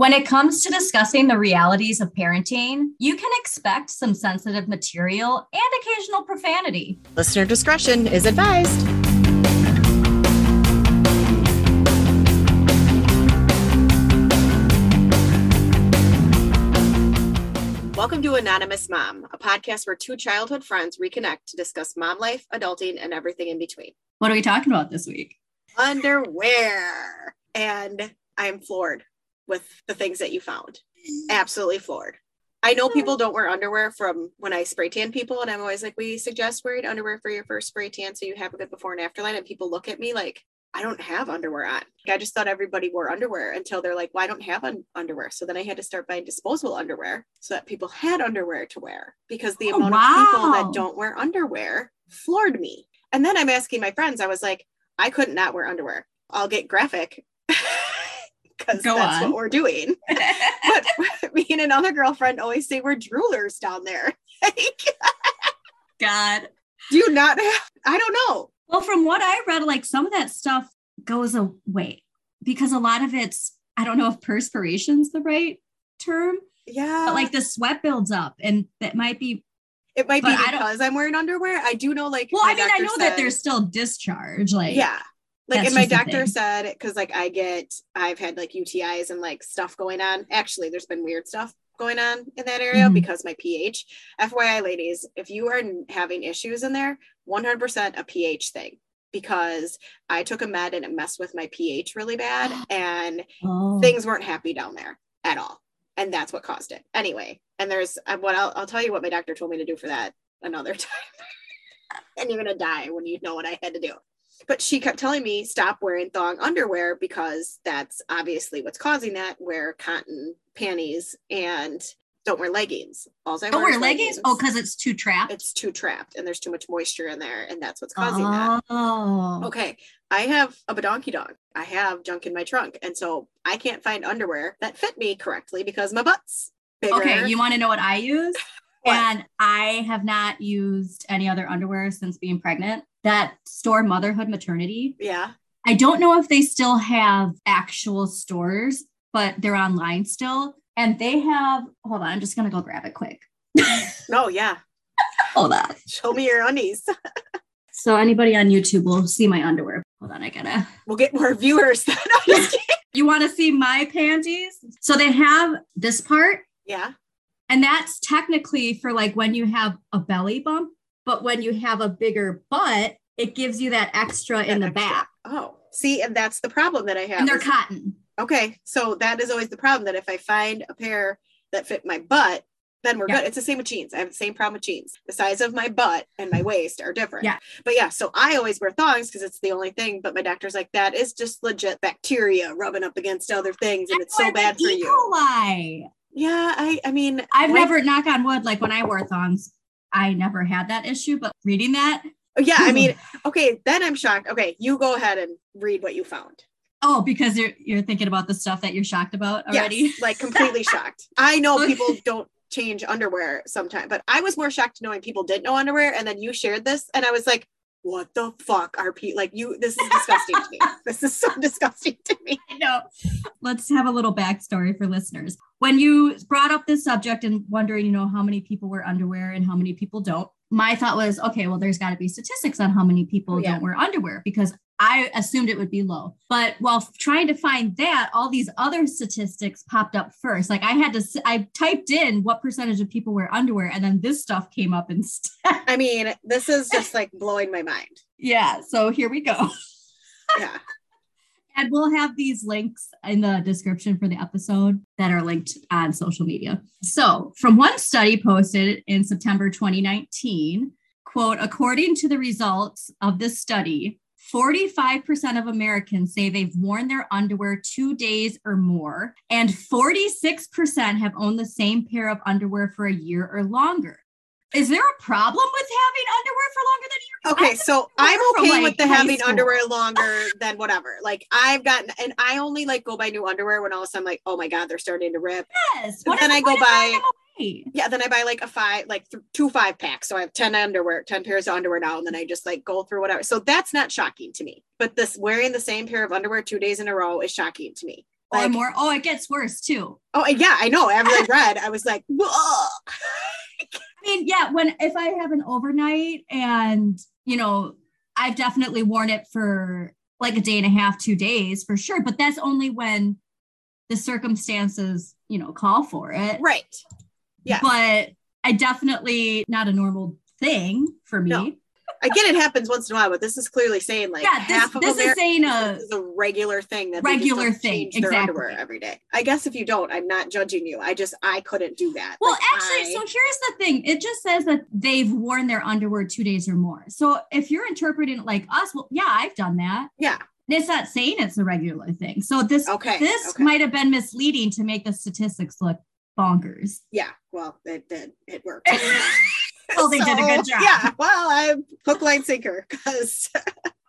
When it comes to discussing the realities of parenting, you can expect some sensitive material and occasional profanity. Listener discretion is advised. Welcome to Anonymous Mom, a podcast where two childhood friends reconnect to discuss mom life, adulting, and everything in between. What are we talking about this week? Underwear. And I'm floored with the things that you found. Mm-hmm. Absolutely floored. I know people don't wear underwear from when I spray tan people, and I'm always like, we suggest wearing underwear for your first spray tan so you have a good before and after line. And people look at me like, I don't have underwear on. I just thought everybody wore underwear until they're like, well, I don't have un- underwear. So then I had to start buying disposable underwear so that people had underwear to wear because the Oh, amount wow. of people that don't wear underwear floored me. And then I'm asking my friends, I was like, I couldn't not wear underwear. I'll get graphic because that's on. what we're doing. But me and another girlfriend always say we're droolers down there. God. do you not have, I don't know. Well, from what I read, like some of that stuff goes away because a lot of it's, I don't know if perspiration's the right term, Yeah. but like the sweat builds up and that might be, it might be but because I'm wearing underwear. I do know like well, I mean, I know that there's still discharge. Like, yeah like That's and my doctor said because like i get i've had like utis and like stuff going on. Actually there's been weird stuff going on in that area Mhm. because my ph fyi ladies if you are having issues in there 100% a ph thing. Because i took a med and it messed with my ph really bad and Oh. things weren't happy down there at all. And that's what caused it. Anyway and there's uh, what I'll, I'll tell you what my doctor told me to do for that another time. And you're gonna die when you know what i had to do but she kept telling me stop wearing thong underwear because that's obviously what's causing that wear cotton panties and don't wear leggings all I Don't wear wear is leggings? Oh, because it's too trapped. it's too trapped and there's too much moisture in there and that's what's causing that Oh. okay i have a badonky dog i have junk in my trunk and so i can't find underwear that fit me correctly because my butt's bigger Okay, you want to know what I use? What? And I have not used any other underwear since being pregnant. That store Motherhood Maternity. yeah I don't know if they still have actual stores, but they're online still. And they have, hold on, I'm just going to go grab it quick. no oh, yeah hold on. show me your undies So, anybody on YouTube will see my underwear. Hold on, I gotta. we'll get more viewers just. You want to see my panties? So, they have this part, yeah and that's technically for like when you have a belly bump, but when you mm-hmm. have a bigger butt, it gives you that extra in the extra. back. oh see and that's the problem that i have And they're cotton. Okay, so that is always the problem that if I find a pair that fit my butt, then we're Yeah. good. It's the same with jeans. I have the same problem with jeans. The size of my butt and my waist are different. Yeah. But yeah, so I always wear thongs because it's the only thing. But my doctor's like, that is just legit bacteria rubbing up against other things, and it's so bad for E. you. coli. Yeah, I I mean, I've like- never, knock on wood, like when I wore thongs, I never had that issue. But reading that, oh, Yeah, I mean, okay, then I'm shocked. Okay, you go ahead and read what you found. oh, because you're you're thinking about the stuff that you're shocked about already. Yes, like completely shocked. I know people don't change underwear sometimes, but I was more shocked knowing people didn't know underwear. And then you shared this, and I was like, what the fuck are people like you? This is disgusting to me. This is so disgusting to me. I know. Let's have a little backstory for listeners. When you brought up this subject and wondering, you know, how many people wear underwear and how many people don't, my thought was, okay, well, there's got to be statistics on how many people Oh, yeah. don't wear underwear because I assumed it would be low. But while trying to find that, all these other statistics popped up first. Like I had to, I typed in what percentage of people wear underwear, and then this stuff came up instead. I mean, this is just like blowing my mind. yeah. So here we go. Yeah. And we'll have these links in the description for the episode that are linked on social media. So, from one study posted in September 2019, quote, according to the results of this study, 45% of Americans say they've worn their underwear two days or more, and 46% have owned the same pair of underwear for a year or longer. Is there a problem with having underwear for longer than a year? Okay, so I'm from, okay like, with the having school. underwear longer than whatever. Like I've gotten, and I only like go buy new underwear when all of a sudden like, oh my god, they're starting to rip. Yes. Then I go point of throwing buy- Yeah, then I buy like a five, like th- two five packs. So I have 10 underwear, 10 pairs of underwear now. And then I just like go through whatever. So that's not shocking to me. But this wearing the same pair of underwear two days in a row is shocking to me. Oh, or more. Oh, it gets worse too. Oh yeah, I know. After I read, I was like, "Whoa." Mean, yeah, when if I have an overnight and you know, I've definitely worn it for like a day and a half, two days for sure. But that's only when the circumstances, you know, call for it. right. Yeah. But I definitely not a normal thing for me. No. I get it happens once in a while, but this is clearly saying like yeah, this, this is saying a this is a regular thing that Regular thing, their exactly. underwear every day. I guess if you don't, I'm not judging you. I just I couldn't do that. Well, Like, actually, I- so here's the thing. It just says that they've worn their underwear two days or more. So if you're interpreting it like us, well, yeah, I've done that. yeah. It's not saying it's a regular thing. So this Okay. this okay. might have been misleading to make the statistics look bonkers. yeah. Well, it did. It worked. Well, they did a good job. Yeah. Well, I'm hook, line, sinker because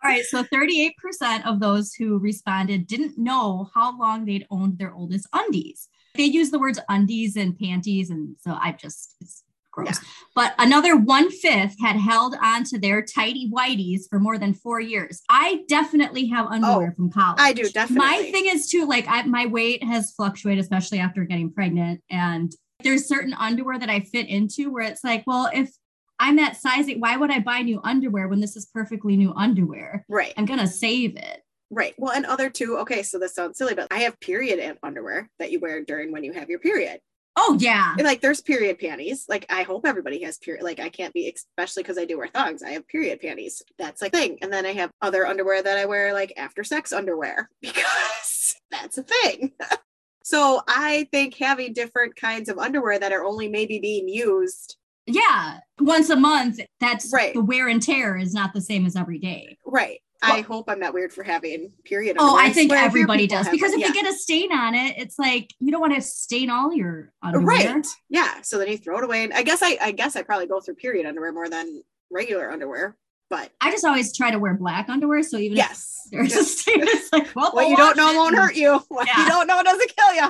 All right, so 38% of those who responded didn't know how long they'd owned their oldest undies. They use the words undies and panties, and so I just it's gross. Yeah. But another one fifth had held on to their tidy whities for more than four years. I definitely have underwear oh, from college. Oh, I do definitely. My thing is too, like I, my weight has fluctuated, especially after getting pregnant. And there's certain underwear that I fit into where it's like, well, if I'm that size, why would I buy new underwear when this is perfectly new underwear? right. I'm gonna save it. Right. Well, and other two. Okay, so this sounds silly, but I have period underwear that you wear during when you have your period. Oh yeah. And, like there's period panties. Like I hope everybody has period. Like I can't be, especially because I do wear thongs. I have period panties. That's like thing. And then I have other underwear that I wear, like after sex underwear, because that's a thing. so I think having different kinds of underwear that are only maybe being used. Yeah. Once a month, that's Right. the wear and tear is not the same as every day. Right. I hope I'm not weird for having period. Oh, underwear. I think everybody does because it. if Yeah. you get a stain on it, it's like you don't want to stain all your underwear. right yeah so then you throw it away and i guess i i guess i probably go through period underwear more than regular underwear but I just always try to wear black underwear. So even yes if there's a stain, it's like, well, what you don't know it won't hurt you what Yeah. you don't know doesn't kill you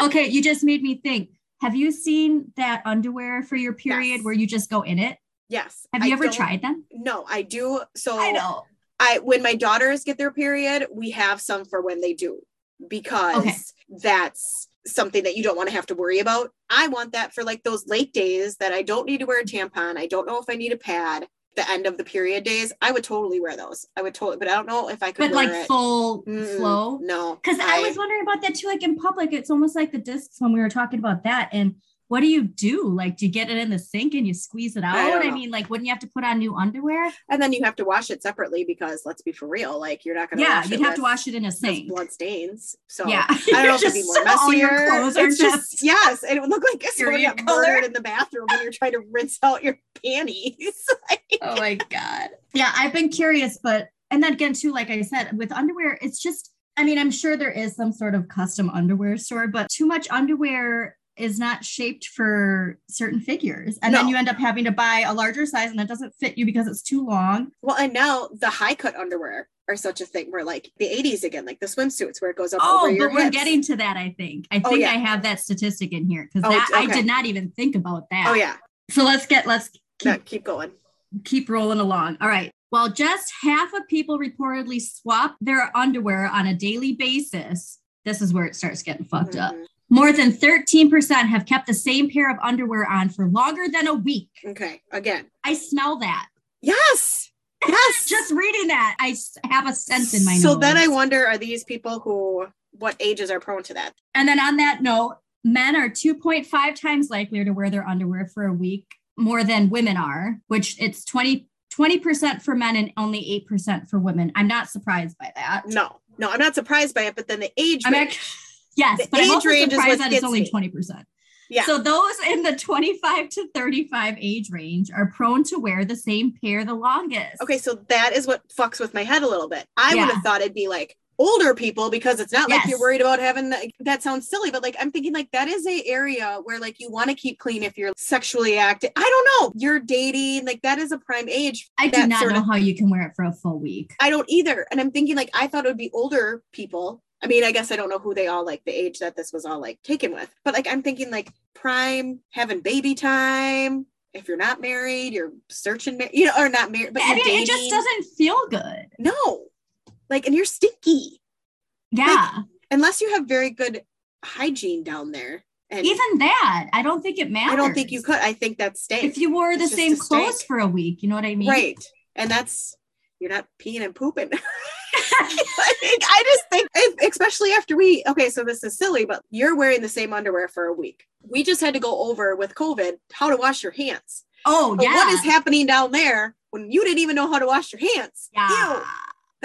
Okay, you just made me think. Have you seen that underwear for your period Yes. where you just go in it? yes Have I you ever tried them? no i do so I know. I when my daughters get their period, we have some for when they do because Okay. that's something that you don't want to have to worry about. I want that for like those late days that I don't need to wear a tampon. I don't know if I need a pad. The end of the period days, I would totally wear those. I would totally, but I don't know if I could But wear like it. full Mm-mm, flow. No, Because I, was wondering about that too. Like in public, it's almost like the discs when we were talking about that. And what do you do? Like, do you get it in the sink and you squeeze it out? I I, mean, like, wouldn't you have to put on new underwear? and then you have to wash it separately because let's be for real, like you're not gonna. Yeah, wash you'd have to wash it in a sink. blood stains. So yeah, I don't know if it'd be more messier. clothes are It's just just yes, and it would look like somebody Period got color. murdered in the bathroom when you're trying to rinse out your panties. oh my god yeah i've been curious but and then again too like i said with underwear it's just i mean i'm sure there is some sort of custom underwear store but too much underwear is not shaped for certain figures and then you end up having to buy a larger size and that doesn't fit you because it's too long Well, and now the high cut underwear are such a thing where like the 80s again, like the swimsuits where it goes up oh over your but we're hips. getting to that i think i Oh, think yeah. i have that statistic in here because Oh, that i did not even think about that Oh yeah. so let's get let's keep No, keep going. keep rolling along. All right. While just half of people reportedly swap their underwear on a daily basis, this is where it starts getting fucked up. Mm-hmm. More than 13% have kept the same pair of underwear on for longer than a week. Okay. Again. I smell that. Yes. Yes. Just reading that, I have a sense in my so nose. then I wonder are these people who what ages are prone to that? and then on that note, men are 2.5 times likelier to wear their underwear for a week more than women are, which it's 20 20% for men and only 8% for women. I'm not surprised by that. No. No, I'm not surprised by it, but then the age range. Yes, The but I'm age also range surprised that it's only me. 20%. Yeah. So those in the 25 to 35 age range are prone to wear the same pair the longest. Okay, so that is what fucks with my head a little bit. I would have thought it'd be like older people because it's not like you're worried about having the, that sounds silly, but like I'm thinking like that is a area where like you want to keep clean if you're sexually active. I don't know. You're dating, like that is a prime age. I do not know of- how you can wear it for a full week. I don't either. And I'm thinking like I thought it would be older people. I mean, I guess I don't know who they all like the age that this was all like taken with, but like I'm thinking like prime having baby time. If you're not married, you're searching, mar- you know, or not married, but I you're mean, it just doesn't feel good. No, like, and you're stinky. Yeah. unless you have very good hygiene down there. And Even that, I don't think it matters. I don't think you could. I think that's stank. If you wore the same clothes for a week, you know what I mean? right. And that's you're not peeing and pooping. I just think, especially after we, okay, so this is silly, but you're wearing the same underwear for a week. We just had to go over with COVID how to wash your hands. Oh, yeah. What is happening down there when you didn't even know how to wash your hands? yeah. Ew.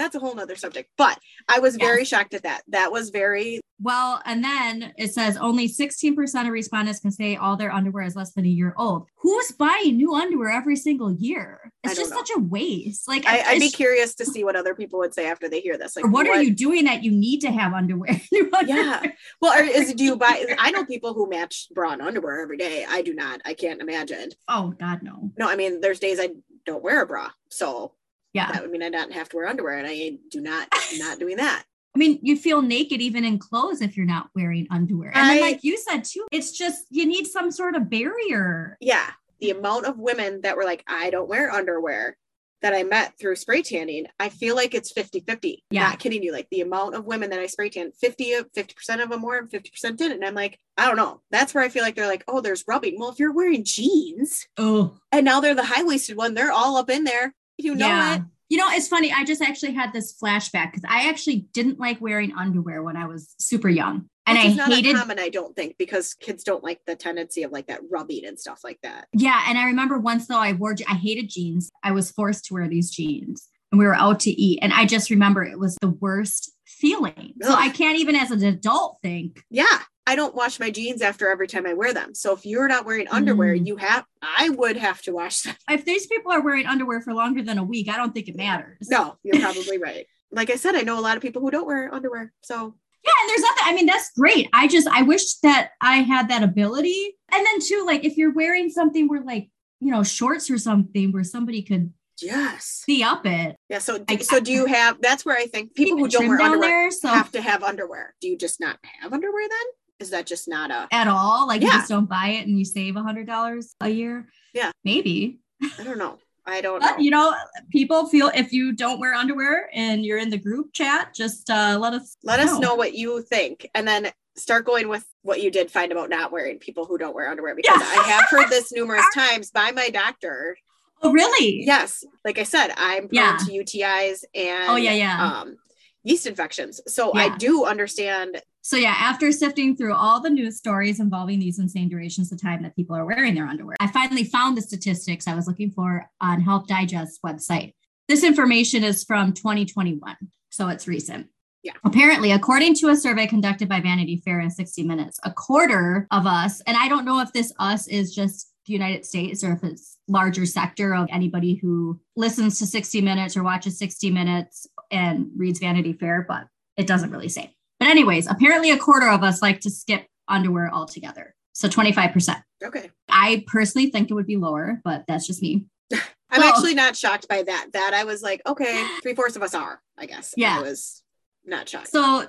That's a whole nother subject. But I was Yes. very shocked at that. That was very, Well, and then it says only 16% of respondents can say all their underwear is less than a year old. Who's buying new underwear every single year? It's just know. such a waste. Like, I, I'd be curious to see what other people would say after they hear this. Like, or what, are you doing that you need to have underwear? Underwear? Yeah. Well, or is do you buy? I know people who match bra and underwear every day. I do not. I can't imagine. Oh, God, no. No, I mean, there's days I don't wear a bra, so Yeah. that would mean I don't have to wear underwear, and I do not not doing that. I mean, you feel naked even in clothes if you're not wearing underwear. And then, like you said too, it's just you need some sort of barrier. Yeah, the amount of women that were like, I don't wear underwear that I met through spray tanning, I feel like it's 50 50. Yeah. Not kidding you. Like the amount of women that I spray tan, 50 of 50% of them were and 50% didn't. And I'm like, I don't know. That's where I feel like they're like, oh, there's rubbing. Well, if you're wearing jeans Oh, and now they're the high waisted one, they're all up in there. You know yeah. it. You know, it's funny. I just actually had this flashback because I actually didn't like wearing underwear when I was super young. And Which I is not hated uncommon, I don't think, because kids don't like the tendency of like that rubbing and stuff like that. Yeah, and I remember once though I wore I hated jeans. I was forced to wear these jeans, and we were out to eat, and I just remember it was the worst feeling. So I can't even as an adult think. Yeah. I don't wash my jeans after every time I wear them. So if you're not wearing underwear, Mm. you have I would have to wash them. If these people are wearing underwear for longer than a week, I don't think it matters. No, you're probably right. Like I said, I know a lot of people who don't wear underwear. So Yeah, and there's nothing. I mean, that's great. I just I wish that I had that ability. And then too, like if you're wearing something where like you know shorts or something where somebody could yes. see up it. Yeah. So I- so do you have that's where I think people who don't wear underwear there, so have to have underwear. Do you just not have underwear then? Is that just not a at all, like you just don't buy it and you save a hundred dollars a year. Yeah. maybe. I don't know. I don't know. You know, people feel if you don't wear underwear and you're in the group chat, just uh, let us Let us know what you think and then start going with what you did find about not wearing people who don't wear underwear because Yeah. I have heard this numerous times by my doctor. Oh, really? Yes, like I said, I'm prone Yeah. to UTIs and Oh, yeah, yeah. um yeast infections. So I do understand So yeah, after sifting through all the news stories involving these insane durations of time that people are wearing their underwear, I finally found the statistics I was looking for on Health Digest's website. This information is from 2021, so it's recent. Yeah. Apparently, according to a survey conducted by Vanity Fair in 60 Minutes, a quarter of us, and I don't know if this us is just the United States or if it's larger sector of anybody who listens to 60 Minutes or watches 60 Minutes and reads Vanity Fair, but it doesn't really say. But anyways, apparently a quarter of us like to skip underwear altogether. So 25%. okay. I personally think it would be lower, but that's just me. I'm Well- actually not shocked by that. That I was like, okay, three fourths of us are, I guess. Yeah. I was not shocked. So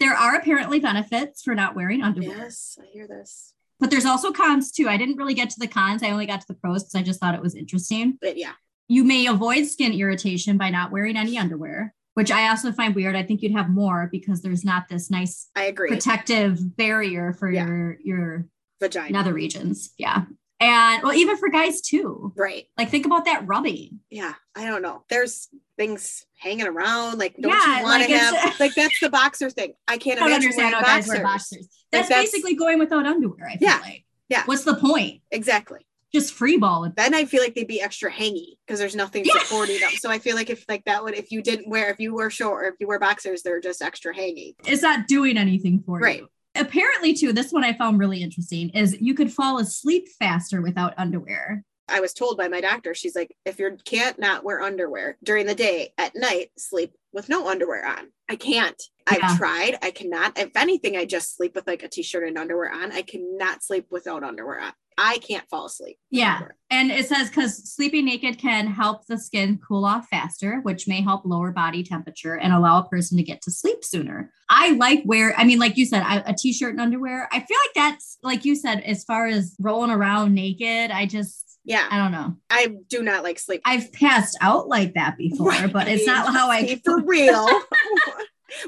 there are apparently benefits for not wearing underwear, yes, I hear this. but there's also cons too. I didn't really get to the cons. I only got to the pros because I just thought it was interesting. But yeah, You may avoid skin irritation by not wearing any underwear, which I also find weird. I think you'd have more because there's not this nice I agree. protective barrier for Yeah. your your Vagina. nether regions. Yeah. And well, even for guys too. Right. Like think about that rubbing. Yeah. I don't know. There's things hanging around. Like, don't Yeah, you want like to it's- have like that's the boxer thing. I can't I don't imagine understand how guys boxers. wear boxers. That's, that's- basically going without underwear. I feel Yeah. like. Yeah. What's the point? Exactly. Just free ball it. Then I feel like they'd be extra hangy because there's nothing Yeah. supporting them. So I feel like if like that would if you didn't wear if you were short or if you wear boxers, they're just extra hangy. It's not doing anything for Right. you. Right apparently, too, this one I found really interesting is you could fall asleep faster without underwear. I was told by my doctor, she's like, if you can't not wear underwear during the day, at night, sleep with no underwear on. I can't. Yeah. I've tried. I cannot. If anything, I just sleep with like a t-shirt and underwear on. I cannot sleep without underwear on. I can't fall asleep. Yeah. And it says because sleeping naked can help the skin cool off faster, which may help lower body temperature and allow a person to get to sleep sooner. I like wear, I mean, like you said, I, a t shirt and underwear. I feel like that's, like you said, as far as rolling around naked, I just, Yeah. I don't know. I do not like sleep. I've passed out like that before, Right. but it's not how I for real.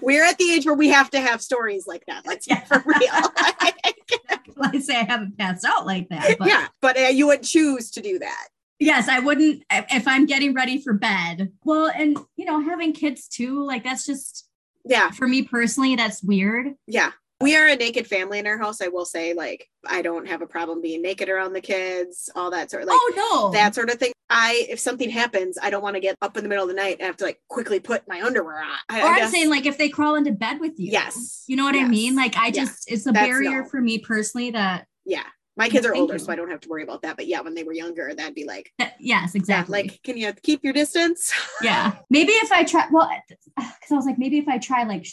We're at the age where we have to have stories like that. Let's Yeah. be for real. I say I haven't passed out like that. But yeah, but uh, you would choose to do that. yes, I wouldn't if if I'm getting ready for bed. Well, and you know, having kids too, like that's just Yeah, for me personally, that's weird. yeah. We are a naked family in our house. I will say, like, I don't have a problem being naked around the kids, all that sort of like oh no. that sort of thing. I, if something happens, I don't want to get up in the middle of the night and have to like quickly put my underwear on. I, or I I'm guess- saying like if they crawl into bed with you. Yes. You know what I mean? Like I Yeah. just it's a That's barrier no. for me personally that, yeah, my kids are Thank older, you. so I don't have to worry about that. But yeah, when they were younger, that'd be like, that yes, yeah, exactly. like, can you keep your distance? yeah. Maybe if I try well because I was like, maybe if I try like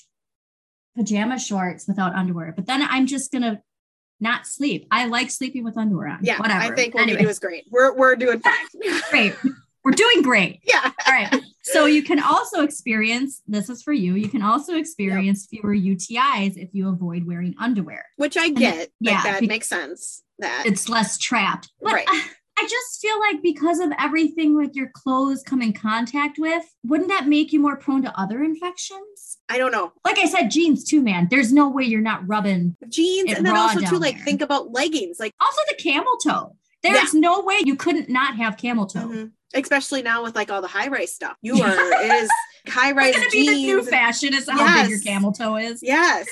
pajama shorts without underwear, but then I'm just gonna not sleep. I like sleeping with underwear on. Yeah, whatever. I think what anyway, we do is great. We're we're doing fine. great. We're doing great. yeah, All right. So you can also experience this is for you. You can also experience fewer UTIs if you avoid wearing underwear. which I get. yeah, that makes sense. That It's less trapped. But Right. I just feel like because of everything like your clothes come in contact with, wouldn't that make you more prone to other infections? I don't know Like I said, jeans too, man. There's no way you're not rubbing. jeans, and then also too, like there. think about leggings, like Also the camel toe. There's no way you couldn't not have camel toe. mhm. especially now with like all the high rise stuff. You are it is high rise It's gonna be the new fashion. Is how big your camel toe is. Yes,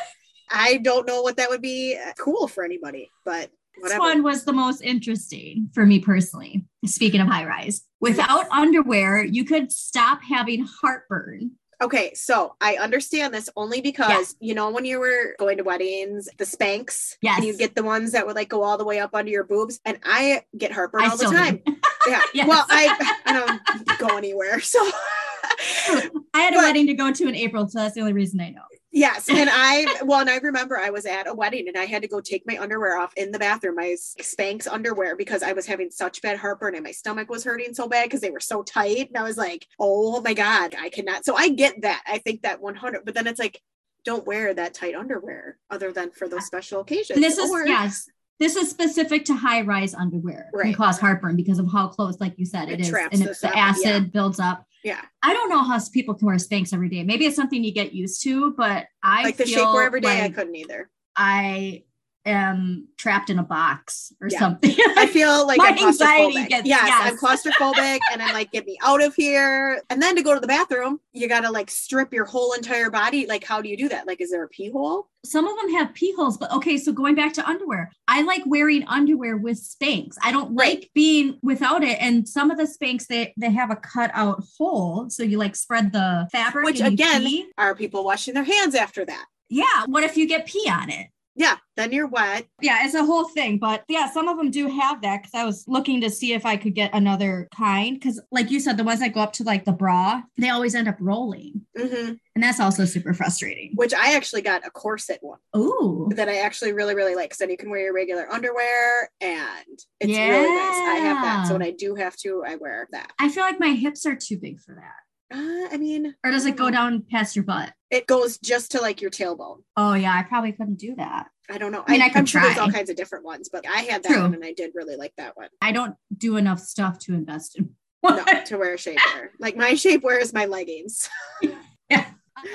I don't know what that would be uh, cool for anybody, but This one was the most interesting for me personally. Speaking of high rise, without underwear, you could stop having heartburn. Okay, so I understand this only because you know when you were going to weddings, the Spanx, Yes. and you get the ones that would like go all the way up under your boobs, and I get heartburn I all the time. Yeah, Yes. well, I I don't go anywhere, so I had a But- wedding to go to in April, so that's the only reason I know. Yes, and I well, and I remember I was at a wedding and I had to go take my underwear off in the bathroom, my Spanx underwear, because I was having such bad heartburn and my stomach was hurting so bad because they were so tight, and I was like, oh my god, I cannot. So I get that. I think that one hundred, but then it's like. Don't wear that tight underwear other than for those special occasions. And this is Or- yes, this is specific to high rise underwear. It Can Right. cause heartburn because of how close, like you said, It it is, and the it's the acid yeah. builds up. Yeah. I don't know how people can wear Spanx every day. Maybe it's something you get used to, but I like the shapewear every day, I couldn't either. I am trapped in a box or Yeah. something. I feel like My I'm anxiety claustrophobic. gets- yes, yes. I'm claustrophobic and I'm like, get me out of here. And then to go to the bathroom, you gotta like strip your whole entire body. Like, how do you do that? Like, is there a pee hole? Some of them have pee holes, but okay. So going back to underwear, I like wearing underwear with Spanx. I don't Right. like being without it. And some of the Spanx they they have a cut out hole, so you like spread the fabric. Which, again-. Are people washing their hands after that? yeah. What if you get pee on it? Yeah, then you're wet. Yeah, it's a whole thing. But yeah, some of them do have that because I was looking to see if I could get another kind. Because, like you said, the ones that go up to like the bra, they always end up rolling. hmm And that's also super frustrating. Which I actually got a corset one Ooh. that I actually really, really like. So then you can wear your regular underwear and it's really nice. I have that. So when I do have to, I wear that. I feel like my hips are too big for that. Uh, I mean, Or does it go down past your butt? It goes just to like your tailbone. Oh, yeah. I probably couldn't do that. I don't know. I mean, I could am sure there's all kinds of different ones, but I had that True. one and I did really like that one. I don't do enough stuff to invest in. No, to wear shapewear. Like my shapewear is my leggings.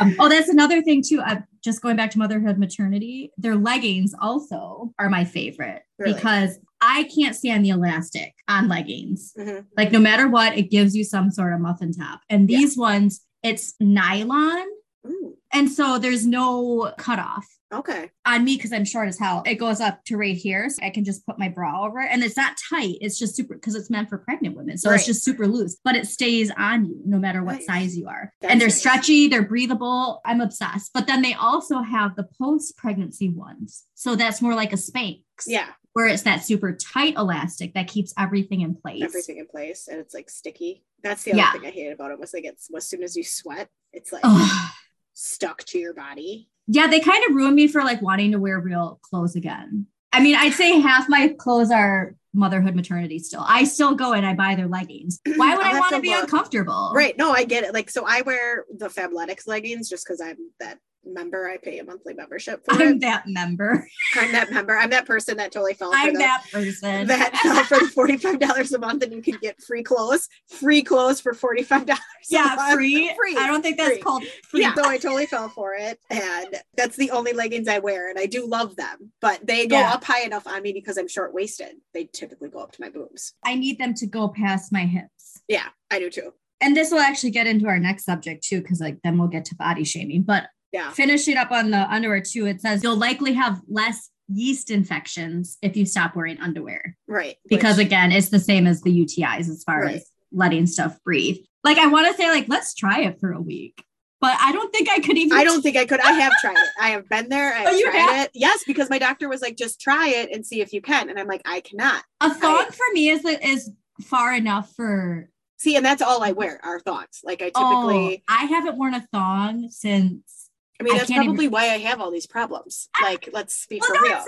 Um, oh, that's another thing too. Uh, just going back to motherhood, maternity, their leggings also are my favorite Really? because I can't stand the elastic on leggings. Mhm. Like no matter what, it gives you some sort of muffin top. And Yeah. these ones, it's nylon, Ooh, and so there's no cutoff. okay. on me because I'm short as hell. It goes up to right here. So I can just put my bra over it. And it's not tight. It's just super because it's meant for pregnant women. So Right. it's just super loose, but it stays on you no matter what Nice. size you are. That's and they're nice. stretchy, they're breathable. I'm obsessed. But then they also have the post pregnancy ones. So that's more like a Spanx. Yeah, Where it's that super tight elastic that keeps everything in place. everything in place and it's like sticky. That's the other Yeah. thing I hate about it was like it's as soon as you sweat, it's like Ugh. stuck to your body. yeah, they kind of ruined me for like wanting to wear real clothes again. I mean, I'd say half my clothes are motherhood maternity still. I still go and I buy their leggings. Why would I want to to be look. uncomfortable? Right. No, I get it. Like so I wear the Fabletics leggings just because I'm that member. I pay a monthly membership for I'm it. that member. I'm that member. I'm that person that totally fell for I'm the, that person. that fell for the forty-five dollars a month, and you can get free clothes, free clothes for forty-five dollars. yeah, free. Free. I don't think that's Free. called free. Yeah, so I totally fell for it, and that's the only leggings I wear, and I do love them, but they go Yeah. up high enough on me because I'm short-waisted. They typically go up to my boobs. I need them to go past my hips. Yeah, I do too. And this will actually get into our next subject too, because like then we'll get to body shaming. But Yeah, finishing up on the underwear too, it says you'll likely have less yeast infections if you stop wearing underwear. right. Because Which- again, it's the same as the UTIs as far Right. as letting stuff breathe. Like I want to say, like, let's try it for a week. But I don't think I could even I don't think I could. I have tried it. I have been there. I have Oh, you tried have? it. Yes, because my doctor was like, just try it and see if you can. And I'm like, I cannot. a thong for me is is far enough for See, and that's all I wear are thongs. Like I oh, typically, I haven't worn a thong since I mean, that's even- probably why I have all these problems. Ah, like, let's be Well, for real.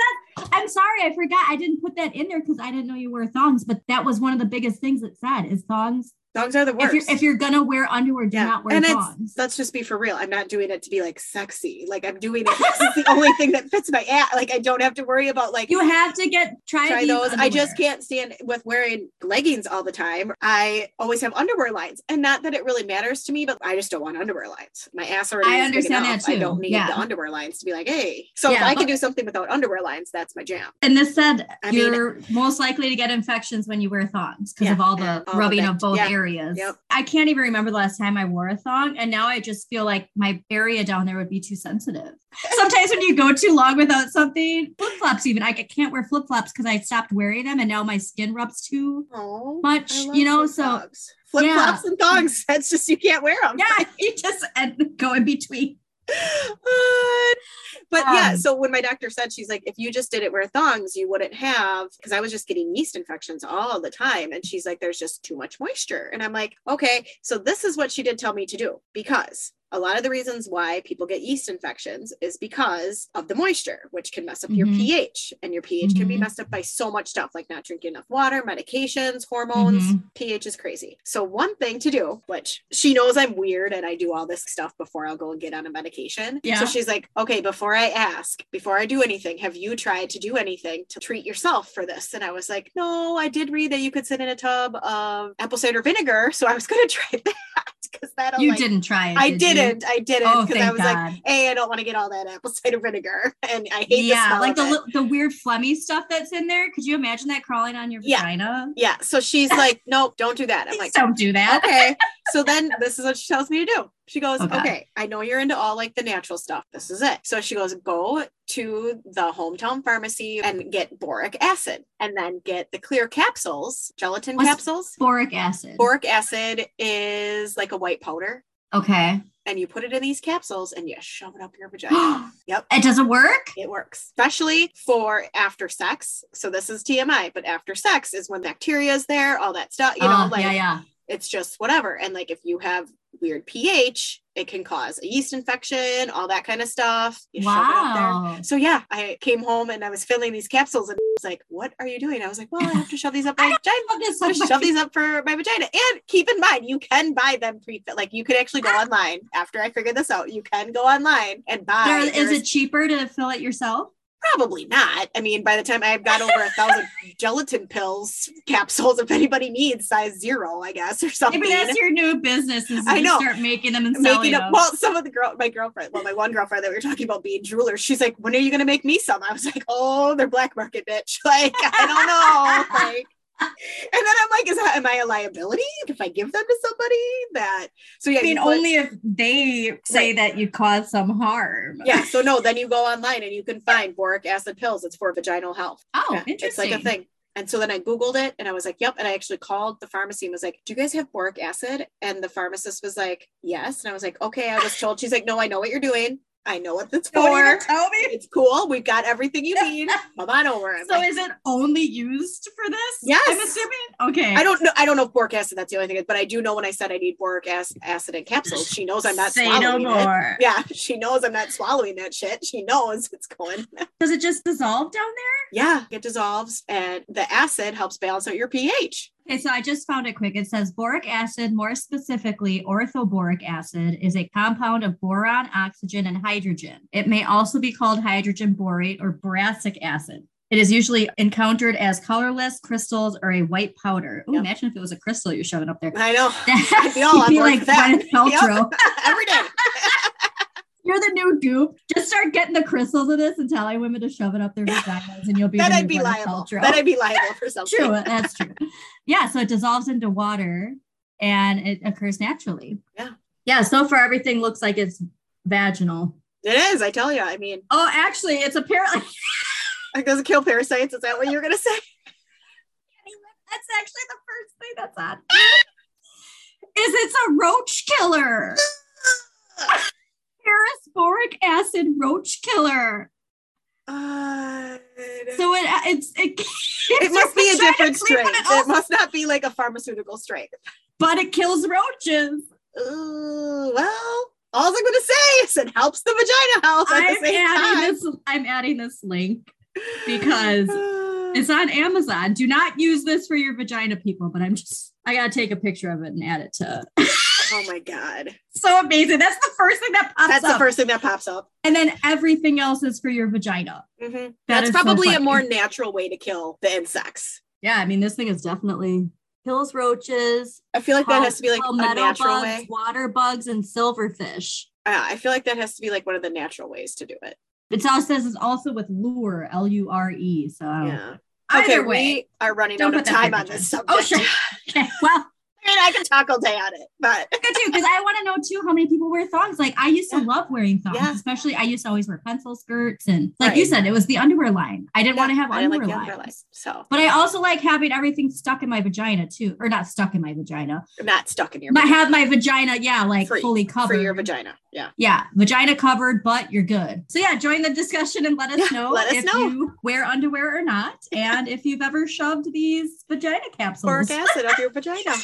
I'm sorry, I forgot. I didn't put that in there because I didn't know you wear thongs. But that was one of the biggest things it said is thongs. Thongs are the If worst. you're if you're gonna wear underwear, do Yeah. not wear and thongs. let's just be for real. I'm not doing it to be like sexy. Like I'm doing it. This is the only thing that fits my ass. Like I don't have to worry about like You have to get try, try those. I just can't stand with wearing leggings all the time. I always have underwear lines, and not that it really matters to me, but I just don't want underwear lines. My ass already. I understand that enough. I don't need Yeah. the underwear lines to be like, hey. So if Yeah, I can do something without underwear lines, that's my jam. And this said I you're most likely to get infections when you wear thongs because of all the all rubbing of both yeah, areas. yep. I can't even remember the last time I wore a thong, and now I just feel like my area down there would be too sensitive. Sometimes when you go too long without something, flip flops even I can't wear flip flops because I stopped wearing them, and now my skin rubs too Oh, much. You know, so flip Yeah. flops and thongs. That's just you can't wear them. yeah, you just and go in between. But yeah, Um, so when my doctor said she's like, if you just did it wear thongs, you wouldn't have because I was just getting yeast infections all the time. And she's like, there's just too much moisture. And I'm like, okay, so this is what she did tell me to do because a lot of the reasons why people get yeast infections is because of the moisture, which can mess up your Mhm. pH. And your pH can be Mhm. messed up by so much stuff like not drinking enough water, medications, hormones. Mhm. pH is crazy. So one thing to do, which she knows I'm weird and I do all this stuff before I'll go and get on a medication. Yeah. So she's like, okay, before I ask, before I do anything, have you tried to do anything to treat yourself for this? And I was like, no, I did read that you could sit in a tub of apple cider vinegar. So I was going to try that because that'll You like, didn't try it. I did you? didn't. I didn't Oh, because thank I was like, hey, I don't want to get all that apple cider vinegar, and I hate the yeah, smell like the the weird phlegmy stuff that's in there. Could you imagine that crawling on your Yeah. vagina? yeah. So she's like, nope, don't do that. I'm like, don't do that. okay. So then this is what she tells me to do. She goes, Okay. okay. I know you're into all like the natural stuff. This is it. So she goes, go to the hometown pharmacy and get boric acid and then get the clear capsules, gelatin What's- capsules. Boric acid. Boric acid is like a white powder. okay. And you put it in these capsules and you shove it up your vagina. yep. It doesn't work. It works, especially for after sex. So this is TMI, but after sex is when bacteria is there, all that stuff. You know, Uh, like yeah, yeah. it's just whatever. And like if you have weird pH, it can cause a yeast infection, all that kind of stuff. You shove it there. Wow. So yeah, I came home and I was filling these capsules and was like, what are you doing? I was like, well, I have to shove these up my vagina. So shove these up for my vagina. And keep in mind, you can buy them pre-fit. Like you could actually go ah. online after I figured this out. You can go online and buy. There- is it cheaper to fill it yourself? Probably not. I mean, by the time I've got over a thousand gelatin pills capsules, if anybody needs size zero, I guess, or something. Maybe that's your new business. Is I know. start making them and selling making up them. well some of the girl my girlfriend well my one girlfriend that we were talking about being jewelers she's like when are you gonna make me some i was like oh they're black market bitch like i don't know like and then i'm like is that am i a liability if i give them to somebody that so yeah I mean, put- only if they say Right. that you caused some harm. yeah so no then you go online and you can find boric acid pills it's for vaginal health Oh, Yeah, interesting. It's like a thing. And so then I Googled it and I was like, yep. And I actually called the pharmacy and was like, do you guys have boric acid? And the pharmacist was like, yes. And I was like, okay. I was told, she's like, no, I know what you're doing. I know what that's Don't for. tell me. It's cool. We've got everything you need. Come on over. I'm So like, is it only used for this? Yes. I'm assuming. Okay. I don't know. I don't know if boric acid. That's the only thing. But I do know when I said I need boric ac- acid in capsules, she knows I'm not Say no swallowing it. more. Yeah, she knows I'm not swallowing that shit. She knows it's going. Does it just dissolve down there? Yeah, it dissolves, and the acid helps balance out your pH. Okay, so I just found it quick. It says boric acid, more specifically orthoboric acid, is a compound of boron, oxygen, and hydrogen. It may also be called hydrogen borate or boracic acid. It is usually encountered as colorless crystals or a white powder. Oh, Yep. imagine if it was a crystal you're shoving up there. I know. I'd be all on like that. Gwyneth Paltrow. Every day. New goop. Just start getting the crystals of this and telling women to shove it up their vaginas, and you'll be then I'd be liable. Paltrow. Then I'd be liable for something. true. That's true. Yeah. So it dissolves into water and it occurs naturally. Yeah. Yeah. So far, everything looks like it's vaginal. It is. I tell you. I mean, Oh, actually, it's apparently it doesn't kill parasites. Is that what you're gonna say? that's actually the first thing that's on. Is it's a roach killer? Harris boric acid roach killer. Uh, So it it's it, it must be a different strain. It, It must not be like a pharmaceutical strain. but it kills roaches. Ooh, well, all I'm gonna say is it helps the vagina health at I'm the same adding time. this. I'm adding this link because Uh, it's on Amazon. Do not use this for your vagina, people. But I'm just. I gotta take a picture of it and add it to. Oh my god, so amazing. That's the first thing that pops up. that's up. the first thing that pops up. and then everything else is for your vagina. Mhm. That That's is so probably a more natural way to kill the insects. Yeah, I mean, this thing is definitely kills roaches. I feel like that has to be like a natural bugs, way. water bugs, and silverfish. Uh, I feel like that has to be like one of the natural ways to do it. It also says it's also with lure, L U R E. So Yeah. either Okay, way. we are running out of time on this vagina. subject. Oh, sure. Okay, well, I mean, I could talk all day on it, but good too, because I want to know too how many people wear thongs. Like I used to Yeah. love wearing thongs, Yeah. especially I used to always wear pencil skirts and like you said, it was the underwear line. I didn't want to have underwear like underwear lines. So But I also like having everything stuck in my vagina too, or not stuck in my vagina, not stuck in your but vagina. have my vagina, yeah, like Free- fully covered. for your vagina. Yeah. Yeah, vagina covered, but you're good. So yeah, join the discussion and let us Yeah, know let us if know. you wear underwear or not, and if you've ever shoved these vagina capsules. Boric acid up your vagina.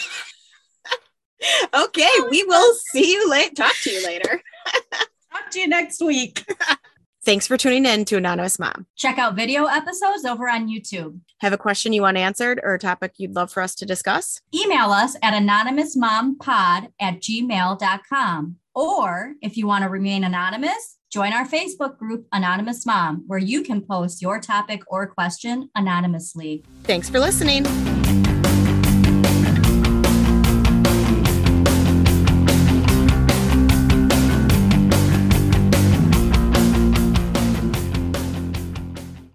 okay, oh, we will see you later. Talk to you later. Talk to you next week. Thanks for tuning in to Anonymous Mom. Check out video episodes over on YouTube. Have a question you want answered or a topic you'd love for us to discuss? Email us at anonymousmompod at gmail.com. Or if you want to remain anonymous, join our Facebook group, Anonymous Mom, where you can post your topic or question anonymously. Thanks for listening.